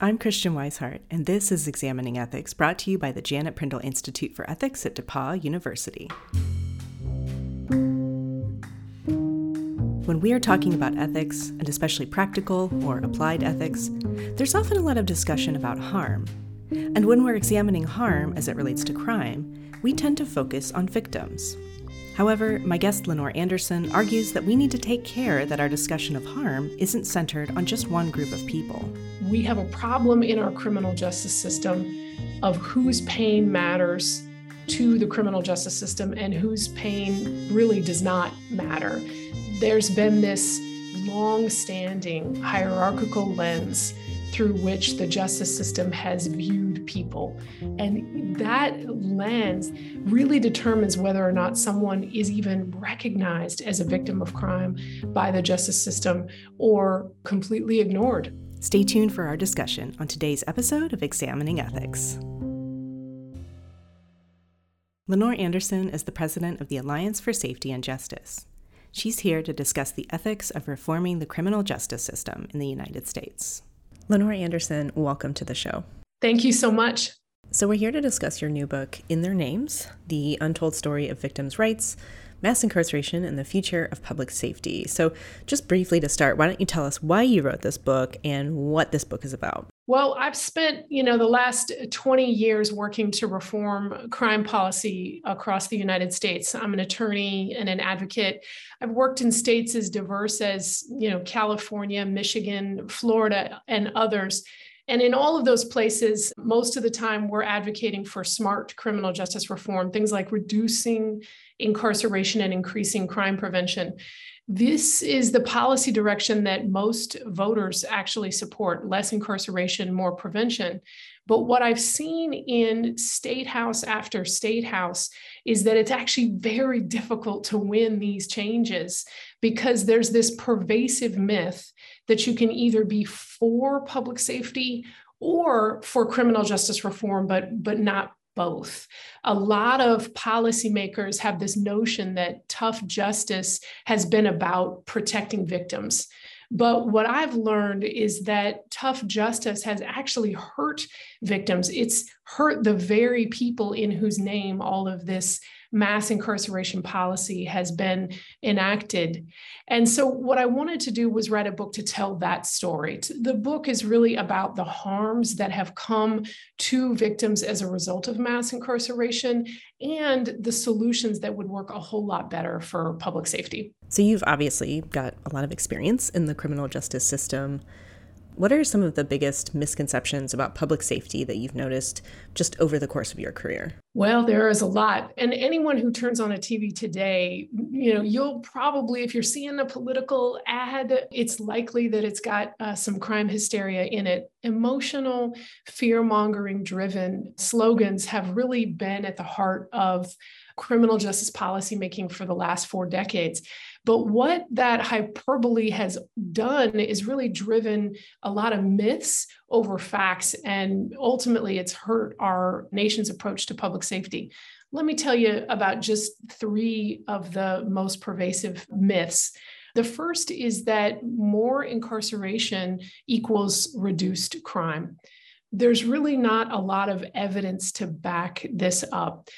I'm Christiane Wisehart, and this is Examining Ethics, brought to you by the Janet Prindle Institute for Ethics at DePauw University. When we are talking about ethics, and especially practical or applied ethics, there's often a lot of discussion about harm. And when we're examining harm as it relates to crime, we tend to focus on victims. However, my guest Lenore Anderson argues that we need to take care that our discussion of harm isn't centered on just one group of people. We have a problem in our criminal justice system of whose pain matters to the criminal justice system and whose pain really does not matter. There's been this long standing hierarchical lens through which the justice system has viewed people. And that lens really determines whether or not someone is even recognized as a victim of crime by the justice system or completely ignored. Stay tuned for our discussion on today's episode of Examining Ethics. Lenore Anderson is the president of the Alliance for Safety and Justice. She's here to discuss the ethics of reforming the criminal justice system in the United States. Lenore Anderson, welcome to the show. Thank you so much. So, we're here to discuss your new book, In Their Names The Untold Story of Victims' Rights, Mass Incarceration, and the Future of Public Safety. So, just briefly to start, why don't you tell us why you wrote this book and what this book is about? Well, I've spent, you know, the last 20 years working to reform crime policy across the United States. I'm an attorney and an advocate. I've worked in states as diverse as, you know, California, Michigan, Florida, and others. And in all of those places, most of the time we're advocating for smart criminal justice reform, things like reducing incarceration and increasing crime prevention. This is the policy direction that most voters actually support less incarceration, more prevention. But what I've seen in state house after state house is that it's actually very difficult to win these changes because there's this pervasive myth that you can either be for public safety or for criminal justice reform, but, but not both. A lot of policymakers have this notion that tough justice has been about protecting victims. But what I've learned is that tough justice has actually hurt victims. It's hurt the very people in whose name all of this mass incarceration policy has been enacted. And so, what I wanted to do was write a book to tell that story. The book is really about the harms that have come to victims as a result of mass incarceration and the solutions that would work a whole lot better for public safety. So, you've obviously got a lot of experience in the criminal justice system. What are some of the biggest misconceptions about public safety that you've noticed just over the course of your career? Well, there is a lot. And anyone who turns on a TV today, you know, you'll probably, if you're seeing a political ad, it's likely that it's got uh, some crime hysteria in it. Emotional, fear mongering driven slogans have really been at the heart of criminal justice policymaking for the last four decades. But what that hyperbole has done is really driven a lot of myths over facts, and ultimately it's hurt our nation's approach to public safety. Let me tell you about just three of the most pervasive myths. The first is that more incarceration equals reduced crime. There's really not a lot of evidence to back this up.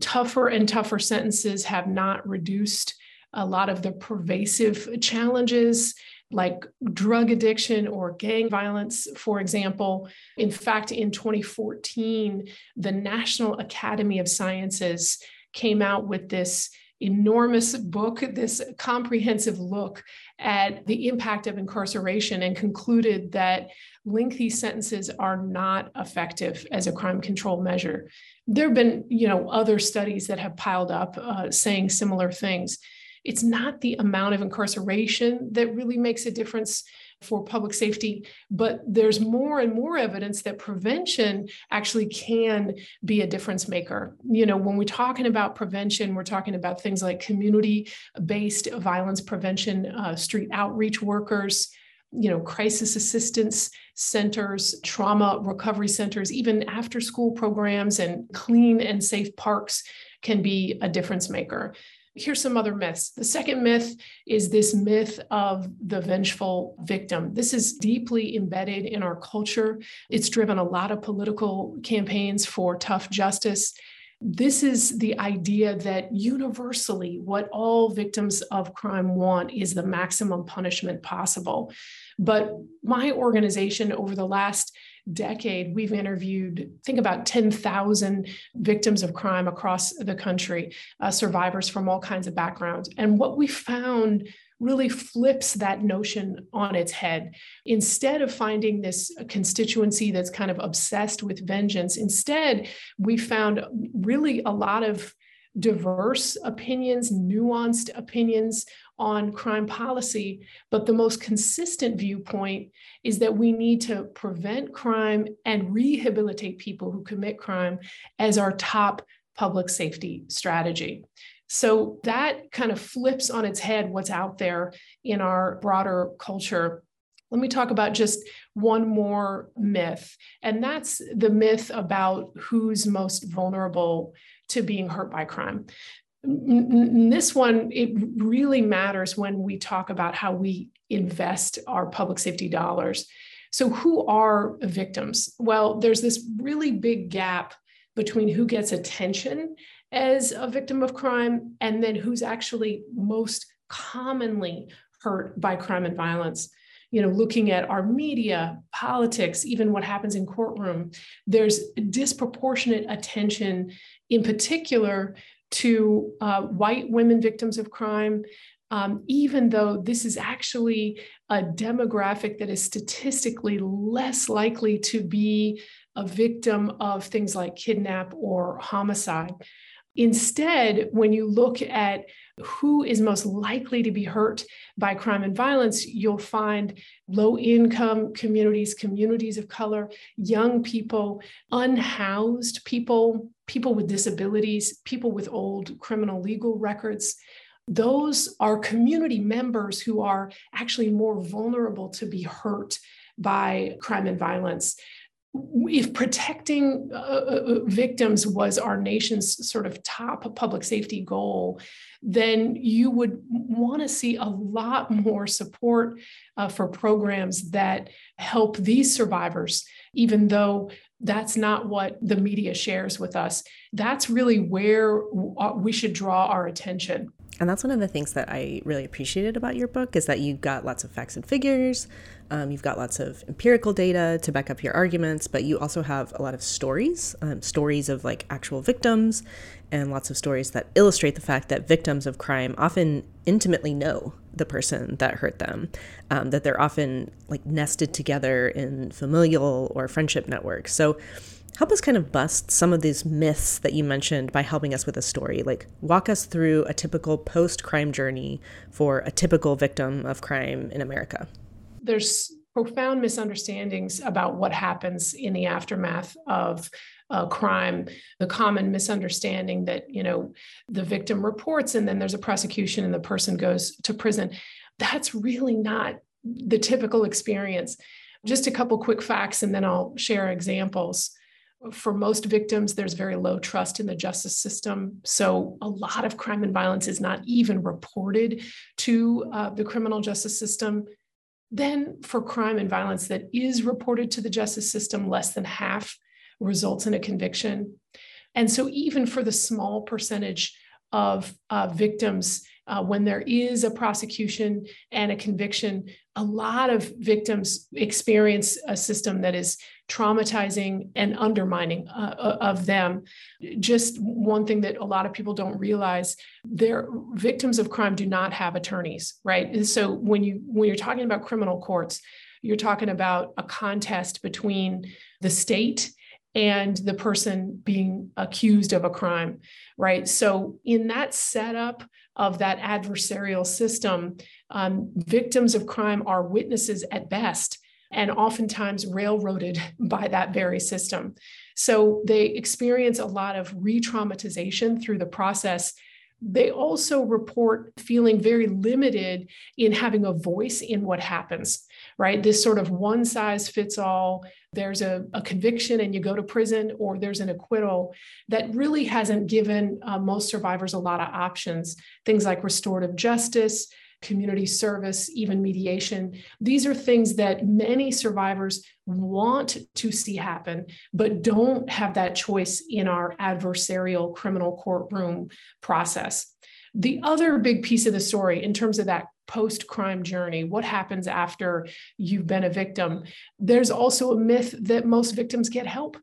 Tougher and tougher sentences have not reduced a lot of the pervasive challenges like drug addiction or gang violence, for example. In fact, in 2014, the National Academy of Sciences came out with this enormous book, this comprehensive look at the impact of incarceration, and concluded that lengthy sentences are not effective as a crime control measure. There have been, you know, other studies that have piled up uh, saying similar things it's not the amount of incarceration that really makes a difference for public safety, but there's more and more evidence that prevention actually can be a difference maker. You know, when we're talking about prevention, we're talking about things like community based violence prevention, uh, street outreach workers, you know, crisis assistance centers, trauma recovery centers, even after school programs and clean and safe parks can be a difference maker. Here's some other myths. The second myth is this myth of the vengeful victim. This is deeply embedded in our culture. It's driven a lot of political campaigns for tough justice. This is the idea that universally, what all victims of crime want is the maximum punishment possible. But my organization, over the last decade, we've interviewed, think about 10,000 victims of crime across the country, uh, survivors from all kinds of backgrounds. And what we found really flips that notion on its head. Instead of finding this constituency that's kind of obsessed with vengeance, instead, we found really a lot of diverse opinions, nuanced opinions on crime policy. But the most consistent viewpoint is that we need to prevent crime and rehabilitate people who commit crime as our top public safety strategy. So that kind of flips on its head what's out there in our broader culture. Let me talk about just one more myth, and that's the myth about who's most vulnerable to being hurt by crime. This one, it really matters when we talk about how we invest our public safety dollars. So, who are victims? Well, there's this really big gap between who gets attention as a victim of crime and then who's actually most commonly hurt by crime and violence you know looking at our media politics even what happens in courtroom there's disproportionate attention in particular to uh, white women victims of crime um, even though this is actually a demographic that is statistically less likely to be a victim of things like kidnap or homicide. Instead, when you look at who is most likely to be hurt by crime and violence, you'll find low income communities, communities of color, young people, unhoused people, people with disabilities, people with old criminal legal records. Those are community members who are actually more vulnerable to be hurt by crime and violence if protecting uh, uh, uh, victims was our nation's sort of top public safety goal, then you would want to see a lot more support uh, for programs that help these survivors, even though that's not what the media shares with us. That's really where uh, we should draw our attention. And that's one of the things that I really appreciated about your book is that you got lots of facts and figures. Um, you've got lots of empirical data to back up your arguments, but you also have a lot of stories, um, stories of like actual victims, and lots of stories that illustrate the fact that victims of crime often intimately know the person that hurt them, um, that they're often like nested together in familial or friendship networks. So help us kind of bust some of these myths that you mentioned by helping us with a story. Like, walk us through a typical post crime journey for a typical victim of crime in America. There's profound misunderstandings about what happens in the aftermath of a crime the common misunderstanding that you know the victim reports and then there's a prosecution and the person goes to prison that's really not the typical experience just a couple quick facts and then i'll share examples for most victims, there's very low trust in the justice system. So, a lot of crime and violence is not even reported to uh, the criminal justice system. Then, for crime and violence that is reported to the justice system, less than half results in a conviction. And so, even for the small percentage of uh, victims uh, when there is a prosecution and a conviction, a lot of victims experience a system that is traumatizing and undermining uh, uh of them. Just one thing that a lot of people don't realize: their victims of crime do not have attorneys, right? And so when you when you're talking about criminal courts, you're talking about a contest between the state and the person being accused of a crime, right? So, in that setup of that adversarial system, um, victims of crime are witnesses at best and oftentimes railroaded by that very system. So, they experience a lot of re traumatization through the process. They also report feeling very limited in having a voice in what happens right? This sort of one size fits all. There's a, a, conviction and you go to prison, or there's an acquittal that really hasn't given uh, most survivors a lot of options. Things like restorative justice, community service, even mediation. These are things that many survivors want to see happen, but don't have that choice in our adversarial criminal courtroom process. The other big piece of the story, in terms of that post crime journey, what happens after you've been a victim, there's also a myth that most victims get help.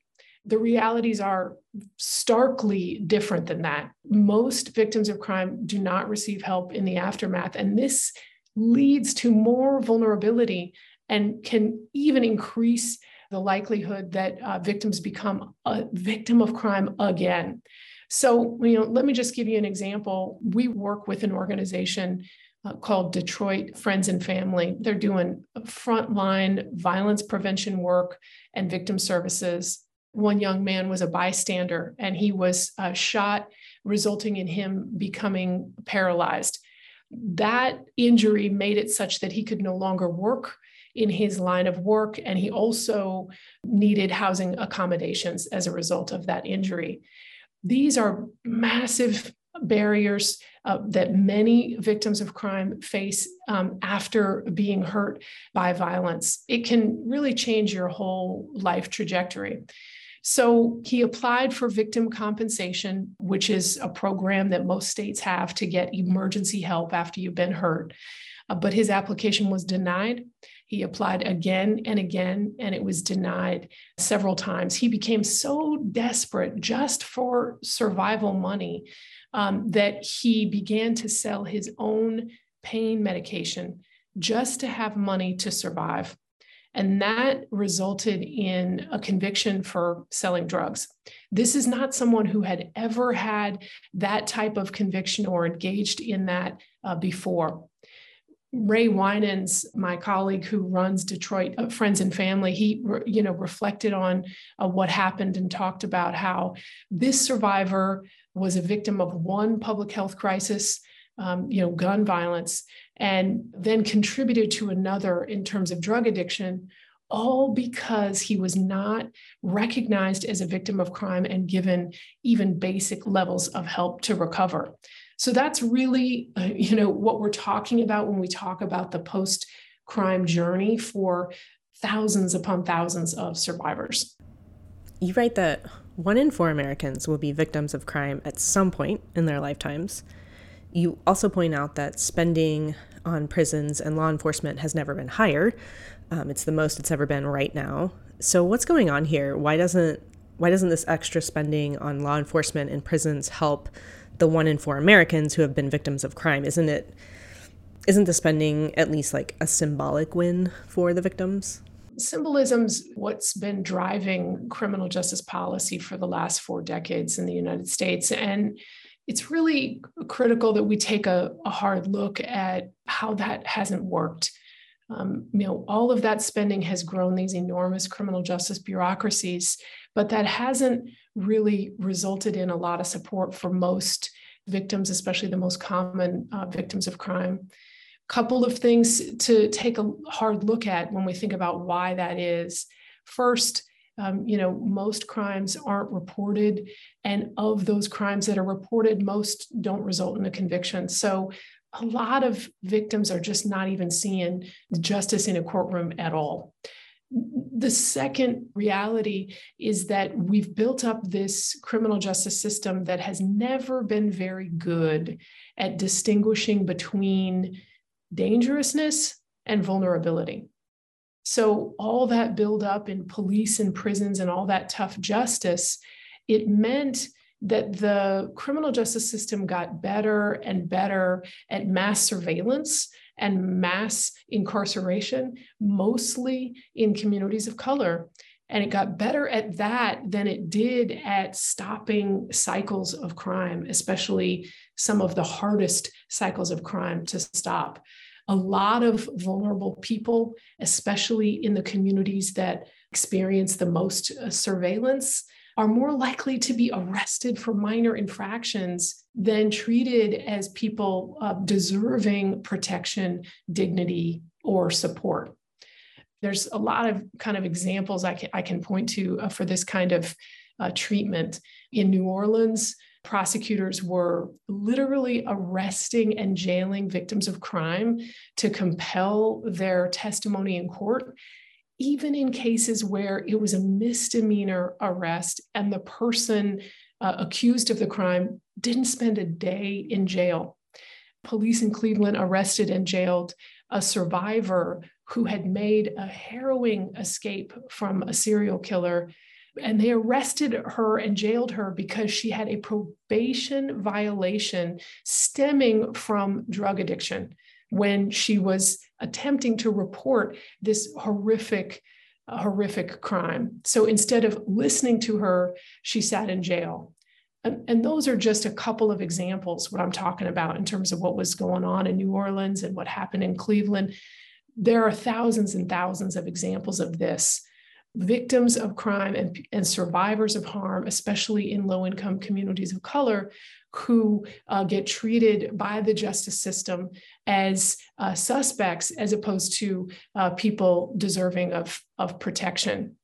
The realities are starkly different than that. Most victims of crime do not receive help in the aftermath. And this leads to more vulnerability and can even increase the likelihood that uh, victims become a victim of crime again. So, you know, let me just give you an example. We work with an organization uh, called Detroit Friends and Family. They're doing frontline violence prevention work and victim services. One young man was a bystander and he was uh, shot, resulting in him becoming paralyzed. That injury made it such that he could no longer work in his line of work, and he also needed housing accommodations as a result of that injury. These are massive barriers uh, that many victims of crime face um, after being hurt by violence. It can really change your whole life trajectory. So he applied for victim compensation, which is a program that most states have to get emergency help after you've been hurt. Uh, but his application was denied. He applied again and again, and it was denied several times. He became so desperate just for survival money um, that he began to sell his own pain medication just to have money to survive. And that resulted in a conviction for selling drugs. This is not someone who had ever had that type of conviction or engaged in that uh, before. Ray Winans, my colleague who runs Detroit uh, Friends and Family, he you know reflected on uh, what happened and talked about how this survivor was a victim of one public health crisis, um, you know, gun violence, and then contributed to another in terms of drug addiction, all because he was not recognized as a victim of crime and given even basic levels of help to recover. So that's really, uh, you know, what we're talking about when we talk about the post crime journey for thousands upon thousands of survivors. You write that one in four Americans will be victims of crime at some point in their lifetimes. You also point out that spending on prisons and law enforcement has never been higher. Um, it's the most it's ever been right now. So what's going on here? Why doesn't why doesn't this extra spending on law enforcement and prisons help the one in four Americans who have been victims of crime. Isn't it? Isn't the spending at least like a symbolic win for the victims? Symbolism's what's been driving criminal justice policy for the last four decades in the United States. And it's really critical that we take a, a hard look at how that hasn't worked. Um, you know, all of that spending has grown these enormous criminal justice bureaucracies, but that hasn't really resulted in a lot of support for most victims, especially the most common uh, victims of crime. Couple of things to take a hard look at when we think about why that is. First, um, you know, most crimes aren't reported, and of those crimes that are reported, most don't result in a conviction. So, a lot of victims are just not even seeing justice in a courtroom at all. The second reality is that we've built up this criminal justice system that has never been very good at distinguishing between dangerousness and vulnerability. So, all that buildup in police and prisons and all that tough justice, it meant that the criminal justice system got better and better at mass surveillance and mass incarceration, mostly in communities of color. And it got better at that than it did at stopping cycles of crime, especially some of the hardest cycles of crime to stop. A lot of vulnerable people, especially in the communities that experience the most uh, surveillance, are more likely to be arrested for minor infractions than treated as people uh, deserving protection, dignity, or support. There's a lot of kind of examples I can, I can point to uh, for this kind of uh, treatment. In New Orleans, prosecutors were literally arresting and jailing victims of crime to compel their testimony in court, even in cases where it was a misdemeanor arrest and the person uh, accused of the crime didn't spend a day in jail. Police in Cleveland arrested and jailed a survivor who had made a harrowing escape from a serial killer and they arrested her and jailed her because she had a probation violation stemming from drug addiction when she was attempting to report this horrific horrific crime. So instead of listening to her she sat in jail. And, and those are just a couple of examples what i'm talking about in terms of what was going on in new orleans and what happened in cleveland. There are thousands and thousands of examples of this victims of crime and, and survivors of harm, especially in low income communities of color, who uh, get treated by the justice system as uh, suspects as opposed to uh, people deserving of, of protection.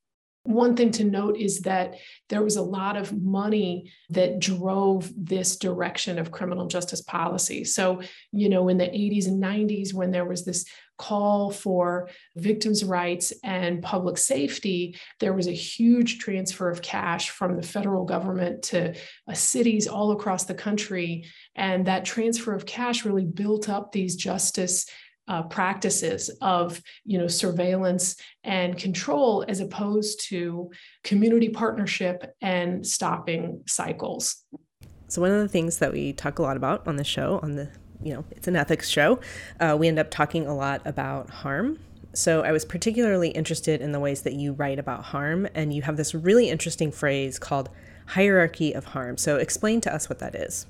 One thing to note is that there was a lot of money that drove this direction of criminal justice policy. So, you know, in the 80s and 90s, when there was this call for victims' rights and public safety, there was a huge transfer of cash from the federal government to uh, cities all across the country. And that transfer of cash really built up these justice uh, practices of you know surveillance and control as opposed to community partnership and stopping cycles so one of the things that we talk a lot about on the show on the you know, it's an ethics show, uh, we end up talking a lot about harm. So I was particularly interested in the ways that you write about harm, and you have this really interesting phrase called hierarchy of harm. So explain to us what that is.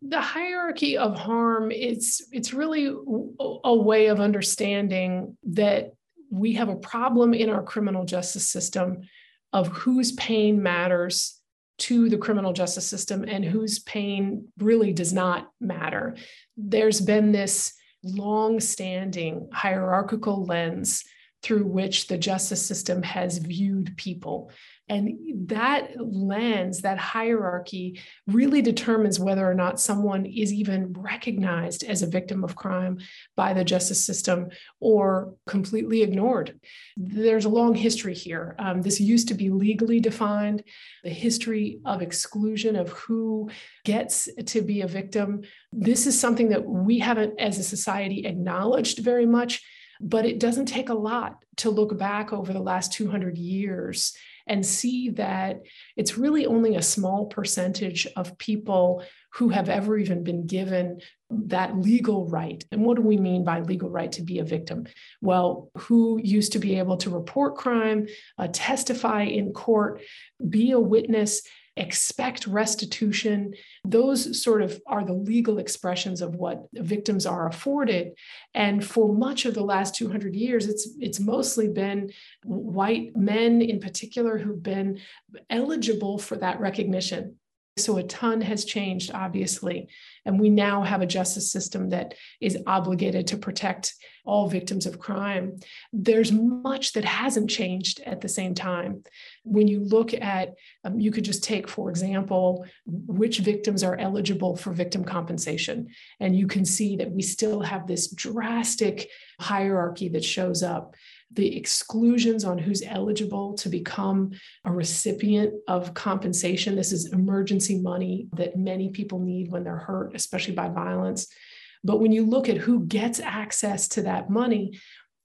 The hierarchy of harm it's it's really a way of understanding that we have a problem in our criminal justice system of whose pain matters to the criminal justice system and whose pain really does not matter. There's been this long standing hierarchical lens through which the justice system has viewed people. And that lens, that hierarchy, really determines whether or not someone is even recognized as a victim of crime by the justice system or completely ignored. There's a long history here. Um, this used to be legally defined. The history of exclusion of who gets to be a victim. This is something that we haven't, as a society, acknowledged very much. But it doesn't take a lot to look back over the last 200 years and see that it's really only a small percentage of people who have ever even been given that legal right. And what do we mean by legal right to be a victim? Well, who used to be able to report crime, uh, testify in court, be a witness, expect restitution. Those sort of are the legal expressions of what victims are afforded. And for much of the last 200 years, it's, it's mostly been white men in particular who've been eligible for that recognition. So a ton has changed, obviously. And we now have a justice system that is obligated to protect all victims of crime. There's much that hasn't changed at the same time. When you look at, um, you could just take, for example, which victims are eligible for victim compensation. And you can see that we still have this drastic hierarchy that shows up the exclusions on who's eligible to become a recipient of compensation. This is emergency money that many people need when they're hurt, especially by violence. But when you look at who gets access to that money,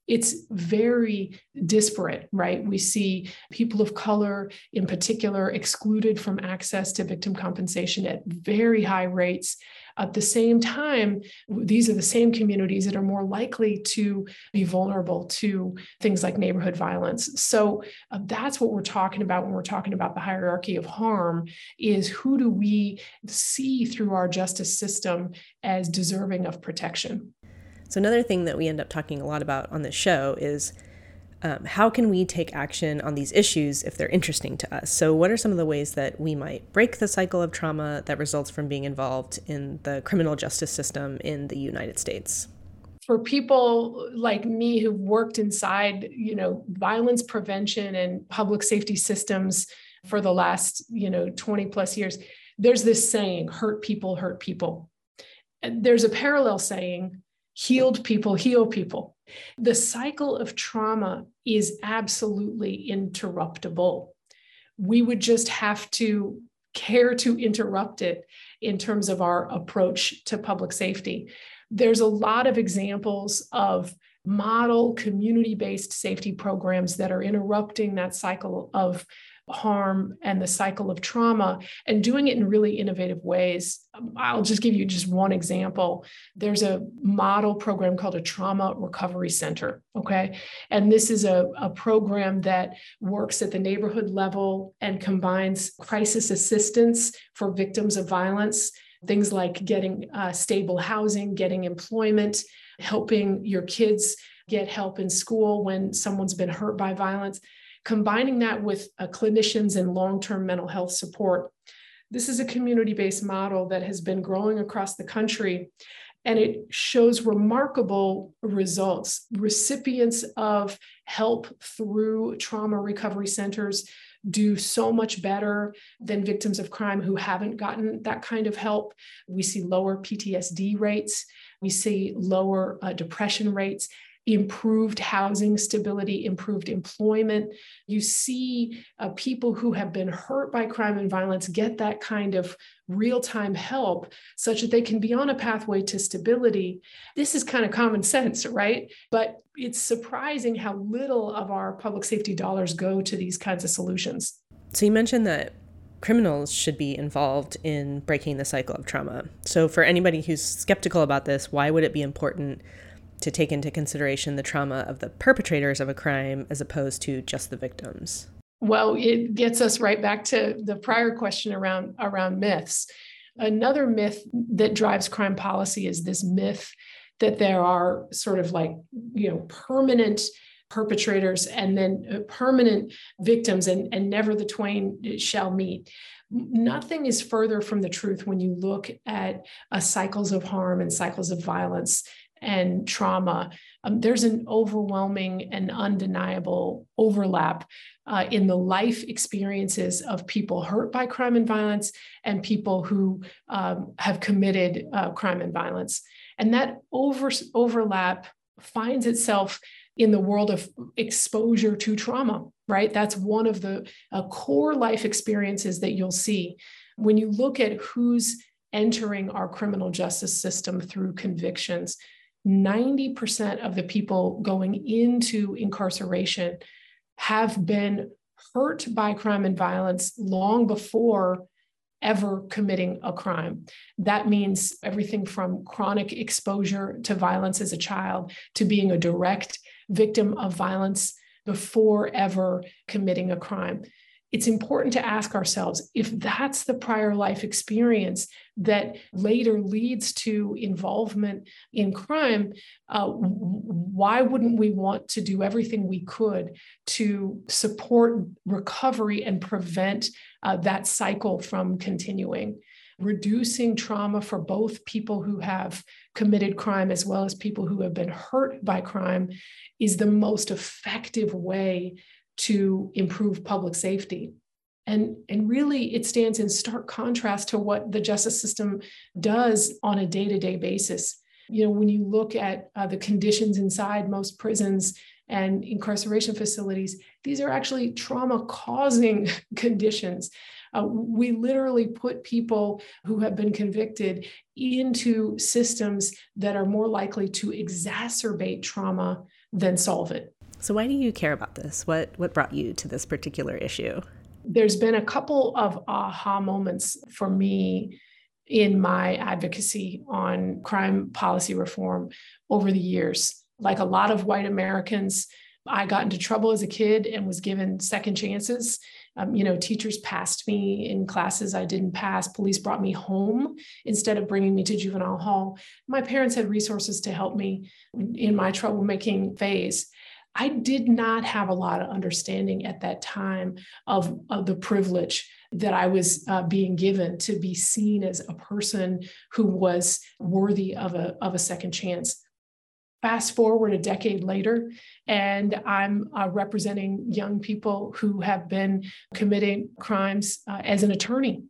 it's very disparate, right? We see people of color in particular excluded from access to victim compensation at very high rates. At the same time, these are the same communities that are more likely to be vulnerable to things like neighborhood violence. So uh, that's what we're talking about when we're talking about the hierarchy of harm is who do we see through our justice system as deserving of protection? So another thing that we end up talking a lot about on this show is um, how can we take action on these issues if they're interesting to us? So, what are some of the ways that we might break the cycle of trauma that results from being involved in the criminal justice system in the United States? for people like me who've worked inside, you know, violence prevention and public safety systems for the last, you know, 20 plus years, there's this saying, hurt people hurt people. There's a parallel saying, healed people heal people. The cycle of trauma is absolutely interruptible. We would just have to care to interrupt it in terms of our approach to public safety. There's a lot of examples of model community based safety programs that are interrupting that cycle of harm and the cycle of trauma and doing it in really innovative ways. I'll just give you just one example. There's a model program called a Trauma Recovery Center. Okay. And this is a, a program that works at the neighborhood level and combines crisis assistance for victims of violence, things like getting uh, stable housing, getting employment, helping your kids get help in school when someone's been hurt by violence combining that with uh, clinicians and long term mental health support. This is a community based model that has been growing across the country and it shows remarkable results. Recipients of help through trauma recovery centers do so much better than victims of crime who haven't gotten that kind of help. We see lower PTSD rates, we see lower uh, depression rates, improved housing stability, improved employment. You see uh, people who have been hurt by crime and violence get that kind of real time help such that they can be on a pathway to stability. This is kind of common sense, right? But it's surprising how little of our public safety dollars go to these kinds of solutions. So you mentioned that criminals should be involved in breaking the cycle of trauma. So, for anybody who's skeptical about this, why would it be important to take into consideration the trauma of the perpetrators of a crime as opposed to just the victims? Well, it gets us right back to the prior question around around myths. Another myth that drives crime policy is this myth that there are sort of like, you know, permanent perpetrators and then uh, permanent victims and, and never the twain shall meet nothing is further from the truth when you look at uh, cycles of harm and cycles of violence and trauma, um, there's an overwhelming and undeniable overlap uh, in the life experiences of people hurt by crime and violence and people who um, have committed uh, crime and violence. And that over, overlap finds itself in the world of exposure to trauma, right? That's one of the uh, core life experiences that you'll see. When you look at who's entering our criminal justice system through convictions, 90% of the people going into incarceration have been hurt by crime and violence long before ever committing a crime. That means everything from chronic exposure to violence as a child to being a direct victim of violence before ever committing a crime it's important to ask ourselves if that's the prior life experience that later leads to involvement in crime, uh, why wouldn't we want to do everything we could to support recovery and prevent uh, that cycle from continuing? Reducing trauma for both people who have committed crime as well as people who have been hurt by crime is the most effective way to improve public safety. And, and really, it stands in stark contrast to what the justice system does on a day to day basis. You know, when you look at uh, the conditions inside most prisons and incarceration facilities, these are actually trauma causing conditions. Uh, we literally put people who have been convicted into systems that are more likely to exacerbate trauma than solve it. So why do you care about this? What what brought you to this particular issue? There's been a couple of aha moments for me in my advocacy on crime policy reform over the years. Like a lot of white Americans, I got into trouble as a kid and was given second chances. Um, you know, teachers passed me in classes I didn't pass. Police brought me home instead of bringing me to juvenile hall. My parents had resources to help me in my troublemaking phase. I did not have a lot of understanding at that time of, of the privilege that I was uh, being given to be seen as a person who was worthy of a, of a second chance. fast forward a decade later, and I'm uh, representing young people who have been committing crimes uh, as an attorney.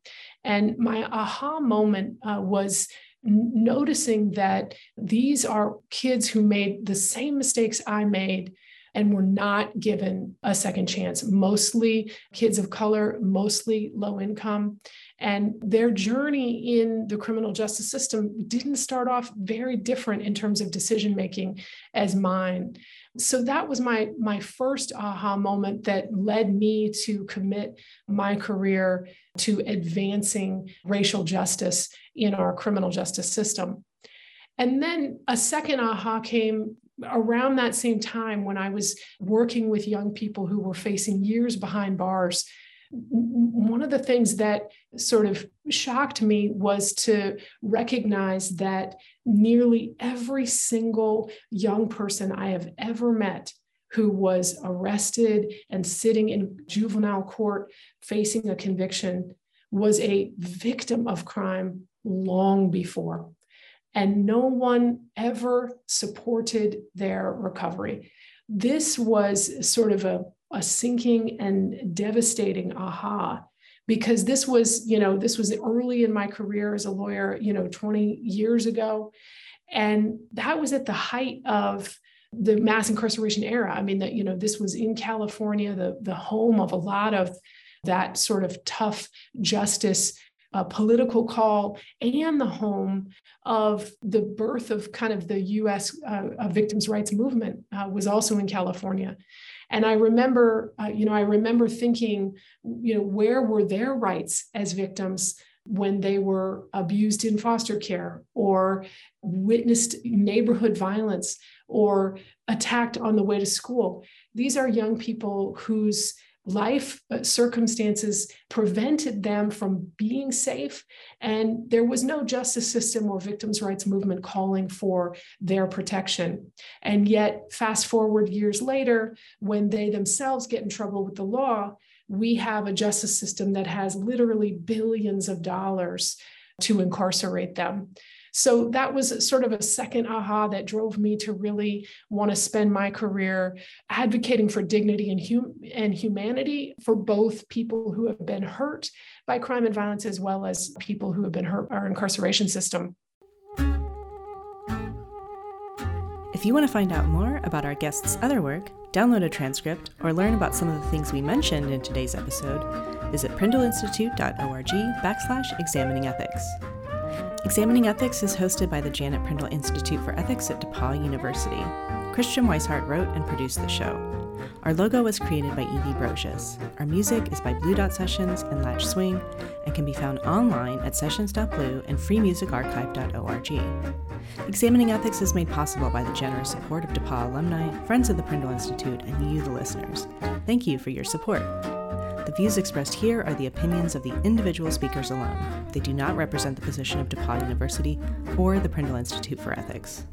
And my aha moment uh, was noticing that these are kids who made the same mistakes I made and were not given a second chance. Mostly kids of color, mostly low income. And their journey in the criminal justice system didn't start off very different in terms of decision making as mine. So that was my my first aha moment that led me to commit my career to advancing racial justice in our criminal justice system. And then a second aha came around that same time when I was working with young people who were facing years behind bars. One of the things that sort of shocked me was to recognize that nearly every single young person I have ever met who was arrested and sitting in juvenile court facing a conviction was a victim of crime long before and no one ever supported their recovery. This was sort of a, a sinking and devastating aha because this was you know this was early in my career as a lawyer you know 20 years ago and that was at the height of the mass incarceration era i mean that you know this was in california the the home of a lot of that sort of tough justice a political call and the home of the birth of kind of the US uh, victims' rights movement uh, was also in California. And I remember, uh, you know, I remember thinking, you know, where were their rights as victims when they were abused in foster care or witnessed neighborhood violence or attacked on the way to school? These are young people whose life uh, circumstances prevented them from being safe. And there was no justice system or victims rights movement calling for their protection. And yet fast forward years later when they themselves get in trouble with the law we have a justice system that has literally billions of dollars to incarcerate them so that was sort of a second aha that drove me to really want to spend my career advocating for dignity and, hum- and humanity for both people who have been hurt by crime and violence as well as people who have been hurt by our incarceration system. If you want to find out more about our guests' other work, download a transcript, or learn about some of the things we mentioned in today's episode, visit prindleinstitute.org backslash examining ethics. Examining Ethics is hosted by the Janet Prindle Institute for Ethics at DePauw University. Christiane Wisehart wrote and produced the show. Our logo was created by Evie Brocious. Our music is by Blue Dot Sessions and Latch Swing and can be found online at sessions.blue and freemusicarchive.org. Examining Ethics is made possible by the generous support of DePauw alumni, friends of the Prindle Institute, and you, the listeners. Thank you for your support. The views expressed here are the opinions of the individual speakers alone. They do not represent the position of DePauw University or the Prindle Institute for Ethics.